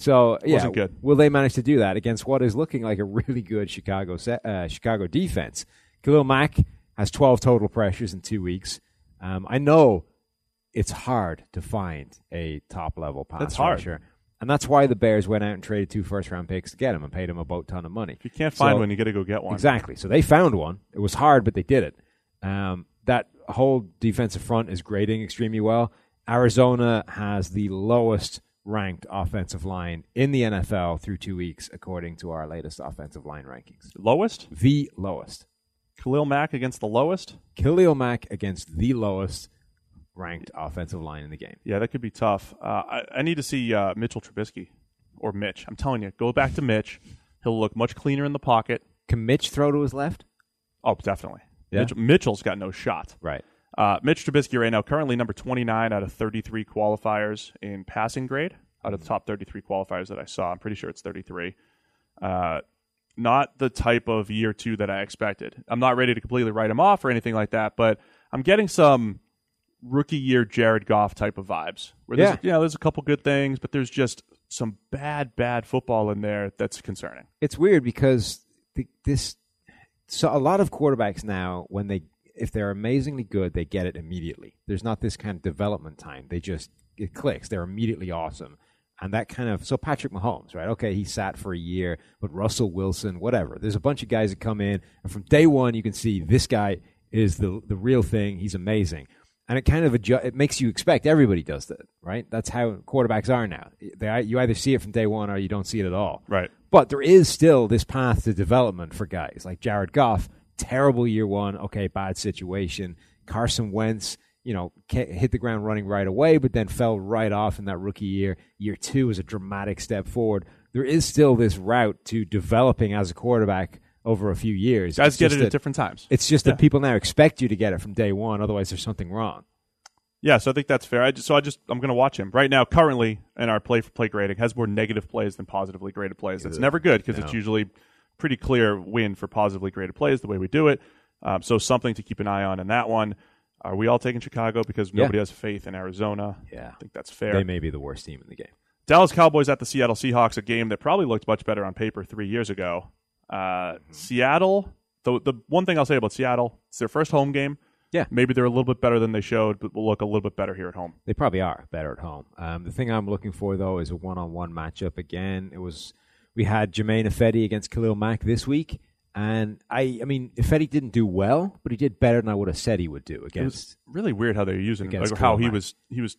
So yeah, will they manage to do that against what is looking like a really good Chicago uh, Chicago defense? Khalil Mack has twelve total pressures in two weeks. Um, I know it's hard to find a top level pass That's hard. rusher. And that's why the Bears went out and traded two first round picks to get him and paid him a boat ton of money. If you can't find So- one, you got to go get one. Exactly. So they found one. It was hard, but they did it. Um, that whole defensive front is grading extremely well. Arizona has the lowest ranked offensive line in the NFL through two weeks, according to our latest offensive line rankings. Lowest? The lowest. Khalil Mack against the lowest? Khalil Mack against the lowest ranked offensive line in the game. Yeah, that could be tough. Uh, I, I, need to see uh, Mitchell Trubisky or Mitch. I'm telling you, go back to Mitch. He'll look much cleaner in the pocket. Can Mitch throw to his left? Oh, definitely. Yeah? Mitch, Mitchell's got no shot. Right. Uh, Mitch Trubisky right now, currently number 29 out of 33 qualifiers in passing grade, out of the top 33 qualifiers that I saw. I'm pretty sure it's 33. Uh, not the type of year two that I expected. I'm not ready to completely write him off or anything like that, but I'm getting some rookie year Jared Goff type of vibes. Where there's, Yeah. you know, there's a couple good things, but there's just some bad, bad football in there that's concerning. It's weird because the, this so a lot of quarterbacks now when they if they're amazingly good they get it immediately. There's not this kind of development time. They just it clicks. They're immediately awesome. And that kind of so patrick mahomes right? Okay he sat for a year but russell wilson whatever. There's a bunch of guys that come in and from day one you can see this guy is the the real thing. He's amazing. And it kind of adju- it makes you expect everybody does that right? That's how quarterbacks are now. They, you either see it from day one or you don't see it at all. Right. but there is still this path to development for guys like Jared Goff. Terrible year one. Okay, bad situation. Carson Wentz, you know, hit the ground running right away, but then fell right off in that rookie year. Year two is a dramatic step forward. There is still this route to developing as a quarterback over a few years. Guys It's get it that- at different times. It's just that people now expect you to get it from day one. Otherwise, there's something wrong. Yeah, so I think that's fair. I just, so I just I'm going to watch him right now. Currently, in our play for play grading, has more negative plays than positively graded plays. That's never good because it's usually pretty clear win for positively graded plays the way we do it. Um, so something to keep an eye on in that one. Are we all taking Chicago because Yeah. nobody has faith in Arizona? Yeah. I think that's fair. They may be the worst team in the game. Dallas Cowboys at the Seattle Seahawks, a game that probably looked much better on paper three years ago. Uh, Mm-hmm. Seattle, the the one thing I'll say about Seattle, it's their first home game. Yeah. Maybe they're a little bit better than they showed, but will look a little bit better here at home. They probably are better at home. Um, the thing I'm looking for though is a one-on-one matchup. Again, it was we had Germain Ifedi against Khalil Mack this week, and I, I mean, Ifedi didn't do well, but he did better than I would have said he would do It against. was really weird how they were using him. Like how he Mack. was he was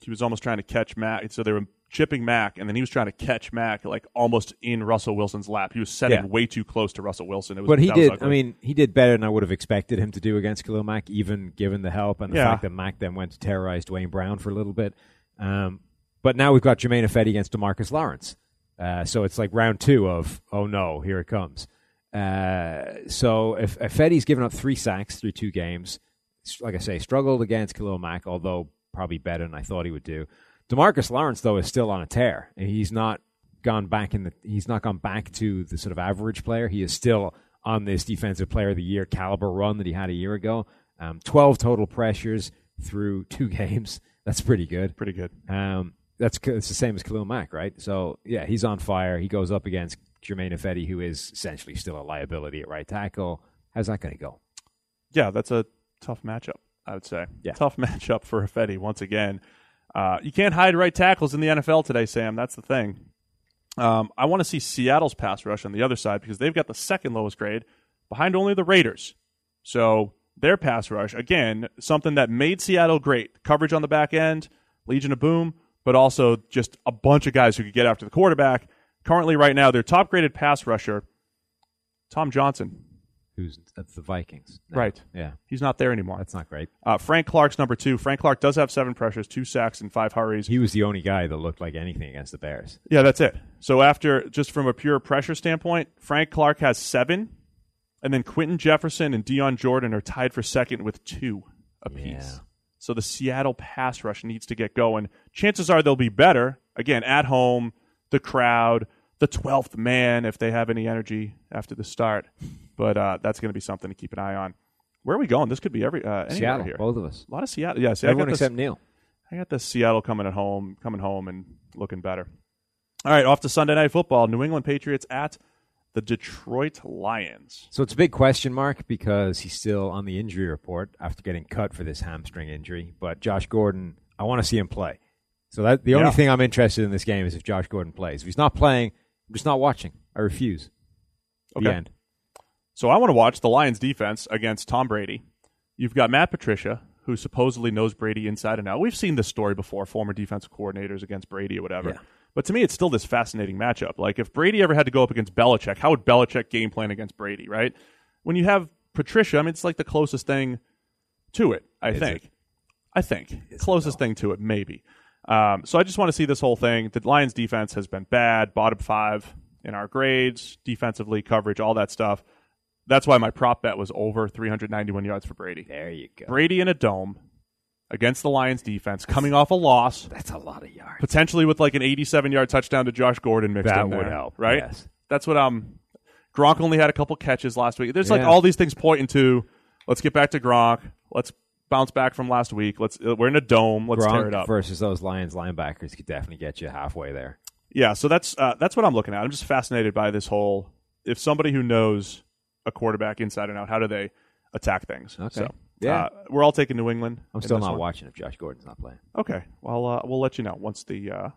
he was almost trying to catch Mack. So they were chipping Mack, and then he was trying to catch Mack, like almost in Russell Wilson's lap. He was setting Yeah. way too close to Russell Wilson. It was, But he did. I mean, he did better than I would have expected him to do against Khalil Mack, even given the help and the Yeah. fact that Mack then went to terrorize Duane Brown for a little bit. Um, but now we've got Germain Ifedi against DeMarcus Lawrence, uh, so it's like round two of oh no, here it comes. Uh, so if Ifedi's given up three sacks through two games, like I say, struggled against Khalil Mack, although probably better than I thought he would do. DeMarcus Lawrence though is still on a tear, he's not gone back in the he's not gone back to the sort of average player. He is still on this defensive player of the year caliber run that he had a year ago. Um, Twelve total pressures through two games. That's pretty good. pretty good. Um, that's it's the same as Khalil Mack, right? So yeah, he's on fire. He goes up against Germain Ifedi, who is essentially still a liability at right tackle. How's that going to go? Yeah, that's a tough matchup. I would say. Yeah. tough matchup for Fetty once again. Uh, you can't hide right tackles in the NFL today, Sam. That's the thing. Um, I want to see Seattle's pass rush on the other side because they've got the second lowest grade, behind only the Raiders. So their pass rush, again, something that made Seattle great. Coverage on the back end, Legion of Boom, but also just a bunch of guys who could get after the quarterback. Currently, right now, their top graded pass rusher, Tom Johnson. Who's at the Vikings? Right. Yeah, He's not there anymore. that's not great. Uh, Frank Clark's number two. Frank Clark does have seven pressures, two sacks, and five hurries. He was the only guy that looked like anything against the Bears. Yeah, that's it. So after just from a pure pressure standpoint, Frank Clark has seven, and then Quinton Jefferson and Dion Jordan are tied for second with two apiece. Yeah. So the Seattle pass rush needs to get going. Chances are they'll be better again at home, the crowd, the twelfth man if they have any energy after the start. But uh, that's going to be something to keep an eye on. Where are we going? This could be every uh, Seattle, here. both of us. A lot of Seattle. Yeah, I got Everyone this- except Neil. I got the Seattle coming at home, coming home and looking better. All right, off to Sunday night football. New England Patriots at the Detroit Lions. So it's a big question mark because he's still on the injury report after getting cut for this hamstring injury. But Josh Gordon, I want to see him play. So that the only thing I'm interested in this game is if Josh Gordon plays. If he's not playing, I'm just not watching. I refuse. The Okay. end. So I want to watch the Lions defense against Tom Brady. You've got Matt Patricia, who supposedly knows Brady inside and out. We've seen this story before, former defensive coordinators against Brady or whatever. Yeah. But to me, it's still this fascinating matchup. Like, if Brady ever had to go up against Belichick, how would Belichick game plan against Brady, right? When you have Patricia, I mean, it's like the closest thing to it, I Is think. I think. Closest thing to it, maybe. Um, so I just want to see this whole thing. The Lions defense has been bad, bottom five in our grades, defensively, coverage, all that stuff. That's why my prop bet was over 391 yards for Brady. There you go. Brady in a dome against the Lions defense, coming off a loss, That's a lot of yards. potentially with like an 87 yard touchdown to Josh Gordon mixed That in there, would help, right? yes. That's what um Gronk only had a couple catches last week. There's like all these things pointing to let's get back to Gronk. Let's bounce back from last week. Let's uh, we're in a dome. Let's tear it up. versus those Lions linebackers could definitely get you halfway there. Yeah, so that's uh, that's what I'm looking at. I'm just fascinated by this whole. If somebody who knows a quarterback inside and out, how do they attack things? Okay. So, Yeah. uh, we're all taking New England. I'm still not one. watching if Josh Gordon's not playing. Okay, well, uh, we'll let you know once the uh,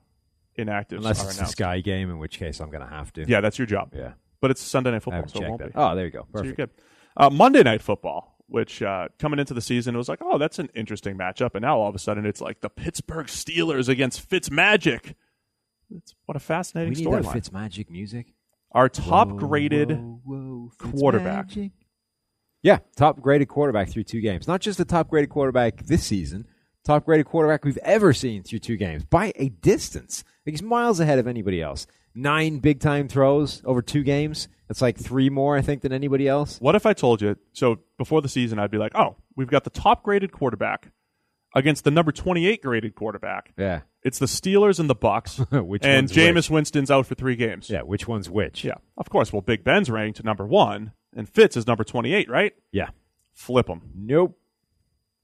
inactives Unless are it's a. Sky game, in which case I'm going to have to. Yeah, that's your job. Yeah. But it's Sunday night football, so it won't that. be. Oh, there you go. So you're Perfect. good. Uh, Monday night football, which uh, coming into the season, it was like, oh, that's an interesting matchup, and now all of a sudden it's like the Pittsburgh Steelers against Fitzmagic. It's what a fascinating we need that storyline. Fitz magic music. Our top Whoa, graded whoa, whoa, quarterback. Fitzmagic. Yeah, top graded quarterback through two games. Not just the top graded quarterback this season, top graded quarterback we've ever seen through two games by a distance. Like he's miles ahead of anybody else. Nine big time throws over two games. That's like three more, I think, than anybody else. What if I told you? So before the season, I'd be like, oh, we've got the top graded quarterback against the number 28 graded quarterback. Yeah. It's the Steelers and the Bucks, Which and Jameis Winston's out for three games. Yeah, which one's which? Yeah, of course. Well, Big Ben's ranked to number one, and Fitz is number 28, right? Yeah. Flip him. Nope.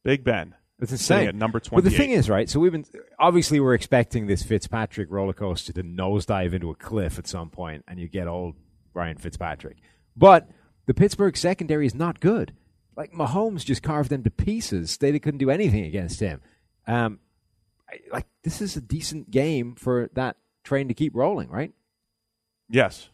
Big Ben. It's insane. at number But the thing is, right? So we've been obviously we're expecting this Fitzpatrick roller coaster to nosedive into a cliff at some point, and you get old Ryan Fitzpatrick. But the Pittsburgh secondary is not good. Like Mahomes just carved them to pieces. They couldn't do anything against him. Um, like this is a decent game for that train to keep rolling, right? Yes.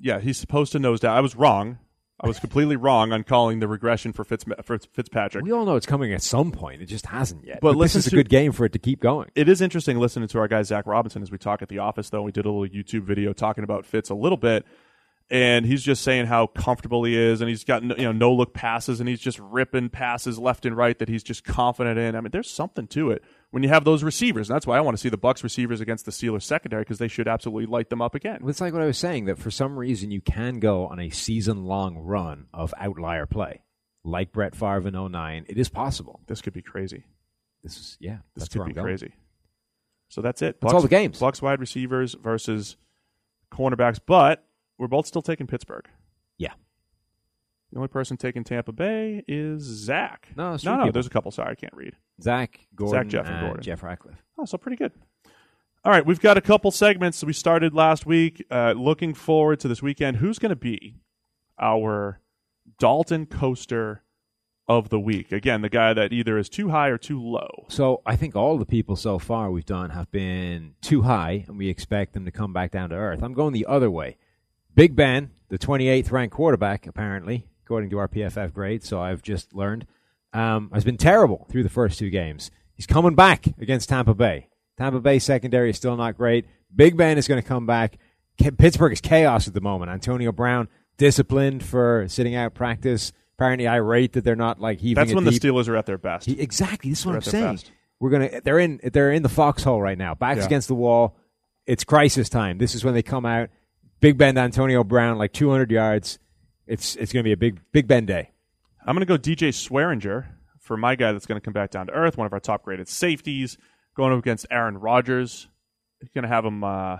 Yeah, he's supposed to nose down. I was wrong. I was completely wrong on calling the regression for, Fitz, for Fitzpatrick. We all know it's coming at some point. It just hasn't yet. But But, this is a to- good game for it to keep going. It is interesting listening to our guy Zach Robinson as we talk at the office. Though we did a little YouTube video talking about Fitz a little bit, and he's just saying how comfortable he is, and he's got no, you know no look passes, and he's just ripping passes left and right that he's just confident in. I mean, there's something to it when you have those receivers, and that's why I want to see the Bucks receivers against the Steelers secondary because they should absolutely light them up again. It's like what I was saying that for some reason you can go on a season long run of outlier play, like Brett Favre in 09. It is possible. This could be crazy. This is yeah. This could be going. crazy. So that's it. That's all the games. Bucks wide receivers versus cornerbacks, but we're both still taking Pittsburgh. The only person taking Tampa Bay is Zach. No, no, no. people. There's a couple. Sorry, I can't read. Zach Gordon, Zach, Jeff, and Gordon. Jeff Ratcliffe. Oh, so pretty good. All right, we've got a couple segments we started last week. Uh, looking forward to this weekend. Who's going to be our Dalton coaster of the week? Again, the guy that either is too high or too low. So I think all the people so far we've done have been too high, and we expect them to come back down to earth. I'm going the other way. Big Ben, the 28th ranked quarterback, apparently, according to our PFF grade, so I've just learned, um, has been terrible through the first two games. He's coming back against Tampa Bay. Tampa Bay secondary is still not great. Big Ben is going to come back. Pittsburgh is chaos at the moment. Antonio Brown disciplined for sitting out practice. Apparently irate that they're not like heaving That's when deep. the Steelers are at their best. He, exactly. This is what They're I'm saying. best. We're gonna. They're in. They're in the foxhole right now. Backs Yeah. against the wall. It's crisis time. This is when they come out. Big Ben Antonio Brown, like 200 yards. It's it's gonna be a big Big Ben day. I'm going to go DJ Swearinger for my guy that's going to come back down to earth, one of our top graded safeties, going up against Aaron Rodgers. He's going to have him uh,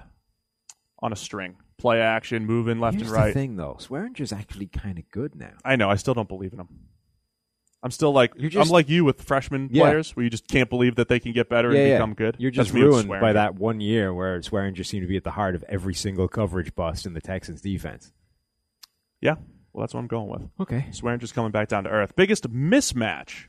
on a string, play action, moving left Here's and right. the thing, though. Swearinger's actually kind of good now. I know. I still don't believe in him. I'm still like You're just- I'm like you with freshman Yeah. players, where you just can't believe that they can get better yeah, and yeah. become good. You're just me with ruined by that one year where Swearinger seemed to be at the heart of every single coverage bust in the Texans defense. Yeah, well, that's what I'm going with. Okay. Swearinger's coming back down to earth. Biggest mismatch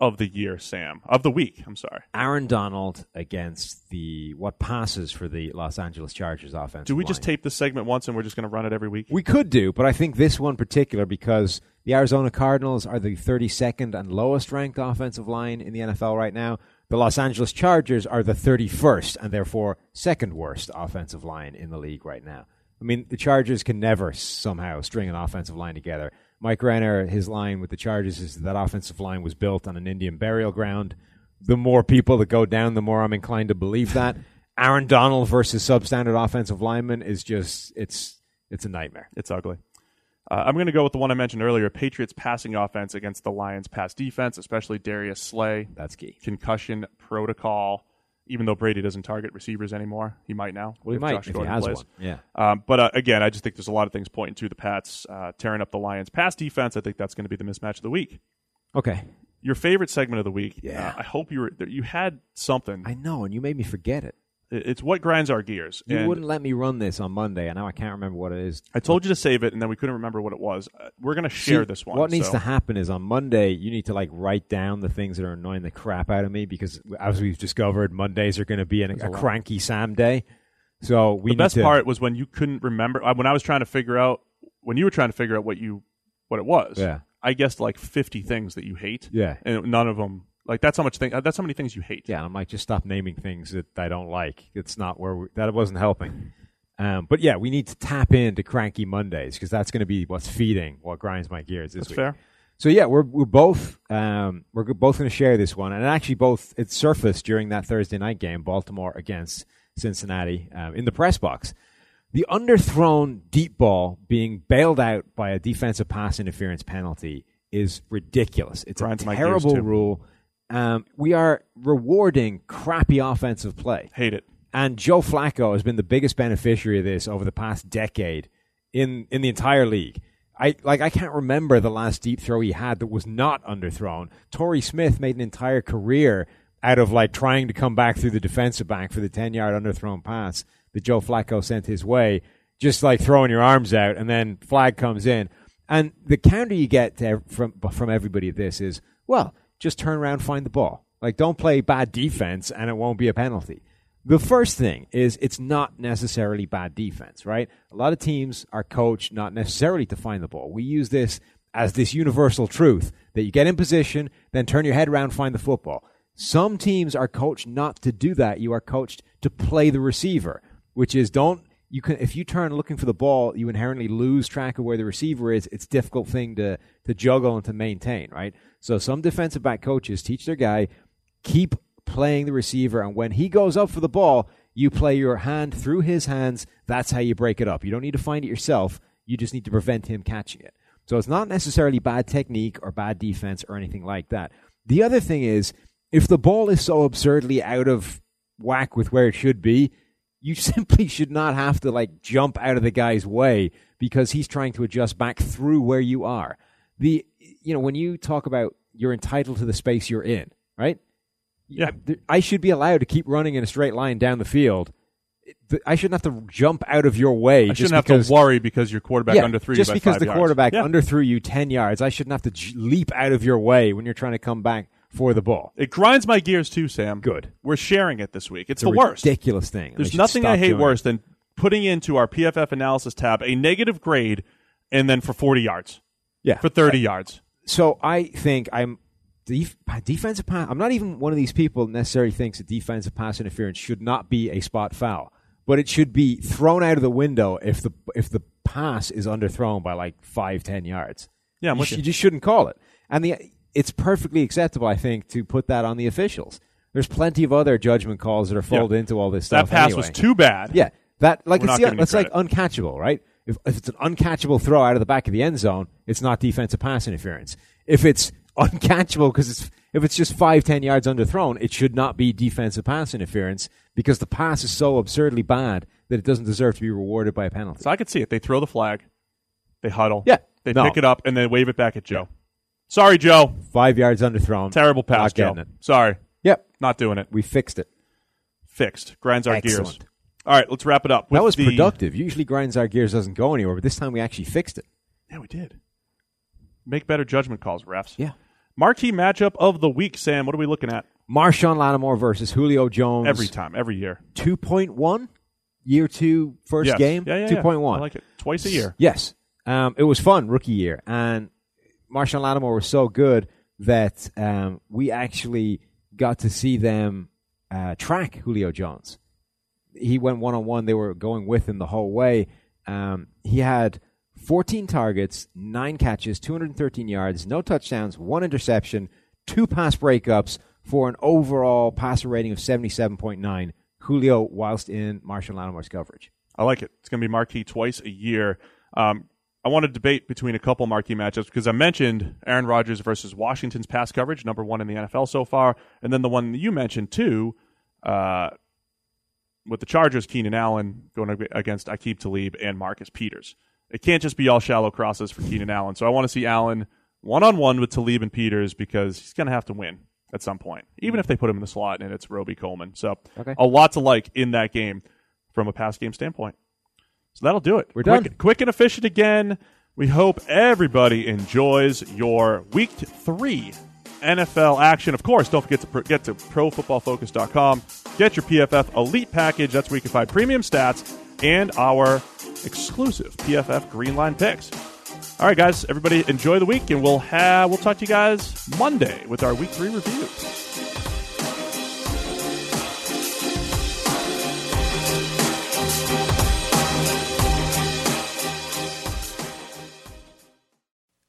of the year, Sam? Of the week, I'm sorry. Aaron Donald against the what passes for the Los Angeles Chargers offense. Do we just tape this segment once and we're just going to run it every week? We could do, but I think this one particular because the Arizona Cardinals are the 32nd and lowest ranked offensive line in the NFL right now. The Los Angeles Chargers are the 31st and therefore second worst offensive line in the league right now. I mean, the Chargers can never somehow string an offensive line together. Mike Renner, his line with the Chargers is that offensive line was built on an Indian burial ground. The more people that go down, the more I'm inclined to believe that. Aaron Donald versus substandard offensive lineman is just it's it's a nightmare. It's ugly. Uh, I'm going to go with the one I mentioned earlier: Patriots passing offense against the Lions' pass defense, especially Darius Slay. That's key. Concussion protocol. Even though Brady doesn't target receivers anymore, he might now. Well, he might Josh if he has plays. one. Yeah. Um, but uh, again, I just think there's a lot of things pointing to the Pats uh, tearing up the Lions' pass defense. I think that's going to be the mismatch of the week. Okay. Your favorite segment of the week. Yeah. uh, I hope you were you had something. I know, and you made me forget it. It- it's what grinds our gears. You And wouldn't let me run this on Monday, and now I can't remember what it is. I told you to save it, and then we couldn't remember what it was. Uh, we're going to share See, this one. What needs so- to happen is on Monday, you need to like write down the things that are annoying the crap out of me because, as we've discovered, Mondays are going to be an, a, a cranky Sam day. So we the best to, part was when you couldn't remember uh, when I was trying to figure out when you were trying to figure out what you what it was. Yeah. I guessed like 50 things that you hate. Yeah. And none of them like that's how much thing uh, that's how many things you hate. Yeah, I'm like, just stop naming things that I don't like. It's not where we, that wasn't helping. Um, but yeah, we need to tap into cranky Mondays because that's going to be what's feeding what grinds my gears this That's week. fair. So yeah, we're we're both um, we're both going to share this one, and actually both it surfaced during that Thursday night game, Baltimore against Cincinnati, um, in the press box. The underthrown deep ball being bailed out by a defensive pass interference penalty is ridiculous. It's Grinds a terrible rule. Um, we are rewarding crappy offensive play. Hate it. And Joe Flacco has been the biggest beneficiary of this over the past decade in in the entire league. I like I can't remember the last deep throw he had that was not underthrown. Torrey Smith made an entire career out of like trying to come back through the defensive back for the ten yard underthrown pass that Joe Flacco sent his way, just like throwing your arms out and then flag comes in. And the counter you get to, from from everybody at this is, well, just turn around, find the ball. Like don't play bad defense and it won't be a penalty. The first thing is it's not necessarily bad defense, right? A lot of teams are coached not necessarily to find the ball. We use this as this universal truth that you get in position, then turn your head around, find the football. Some teams are coached not to do that. You are coached to play the receiver, which is don't you can if you turn looking for the ball, you inherently lose track of where the receiver is. It's a difficult thing to to juggle and to maintain, right? So some defensive back coaches teach their guy keep playing the receiver and when he goes up for the ball, you play your hand through his hands. That's how you break it up. You don't need to find it yourself. You just need to prevent him catching it. So it's not necessarily bad technique or bad defense or anything like that. The other thing is if the ball is so absurdly out of whack with where it should be, you simply should not have to like jump out of the guy's way because he's trying to adjust back through where you are. The you know when you talk about you're entitled to the space you're in, right? Yeah. I should be allowed to keep running in a straight line down the field. I shouldn't have to jump out of your way. I shouldn't have because, to worry because your quarterback yeah, underthrew just you by because the yards. quarterback Yeah. underthrew you ten yards. I shouldn't have to j- leap out of your way when you're trying to come back for the ball. It grinds my gears too, Sam. Good. We're sharing it this week. It's, It's the a worst. ridiculous thing. There's nothing I hate doing it. worse than putting into our PFF analysis tab a negative grade and then for 40 yards, Yeah. for 30 yards. so I think I'm def- defensive pass. I'm not even one of these people necessarily thinks that defensive pass interference should not be a spot foul, but it should be thrown out of the window if the if the pass is underthrown by like five ten yards. Yeah, you, sh- you just shouldn't call it, and the it's perfectly acceptable, I think, to put that on the officials. There's plenty of other judgment calls that are folded into all this stuff. That pass anyway. was too bad. Yeah, that like We're it's, the, it's like uncatchable, right? If, if it's an uncatchable throw out of the back of the end zone, it's not defensive pass interference. If it's uncatchable because it's if it's just five ten yards underthrown, it should not be defensive pass interference because the pass is so absurdly bad that it doesn't deserve to be rewarded by a penalty. So I could see it. They throw the flag, they huddle, Yeah. they No. pick it up, and then wave it back at Joe. Sorry, Joe. Five yards underthrown. Terrible pass, Not Joe. getting it. Sorry, Yep, not doing it. we fixed it. Fixed. Grinds our gears. All right, let's wrap it up. that with was the- productive. Usually grinds our gears doesn't go anywhere, but this time we actually fixed it. Yeah, we did. Make better judgment calls, refs. Yeah. Marquee matchup of the week, Sam. What are we looking at? Marshon Lattimore versus Julio Jones. Every time, every year. 2.1, year two, first Yes. game. Yeah, yeah, 2.1. Yeah. I like it. Twice a year. Yes. Um, it was fun, rookie year. And Marshon Lattimore was so good that um, we actually got to see them uh, track Julio Jones. He went one on one. They were going with him the whole way. Um, he had 14 targets, nine catches, 213 yards, no touchdowns, one interception, two pass breakups for an overall passer rating of 77.9. Julio, whilst in Marshon Lattimore's coverage. I like it. It's going to be marquee twice a year. Um, I want to debate between a couple marquee matchups because I mentioned Aaron Rodgers versus Washington's pass coverage, number one in the NFL so far, and then the one that you mentioned too, uh, with the Chargers, Keenan Allen going against Aqib Talib and Marcus Peters. It can't just be all shallow crosses for Keenan Allen. So I want to see Allen one on one with Talib and Peters because he's going to have to win at some point, even if they put him in the slot and it's Robey Coleman. So Okay. a lot to like in that game from a pass game standpoint. That'll do it. We're quick, done. Quick and efficient again. We hope everybody enjoys your week three NFL action. Of course, don't forget to pr- get to profootballfocus.com. Get your PFF Elite package. That's where you can find premium stats and our exclusive PFF Green Line picks. All right, guys. Everybody enjoy the week, and we'll have we'll talk to you guys Monday with our week three review.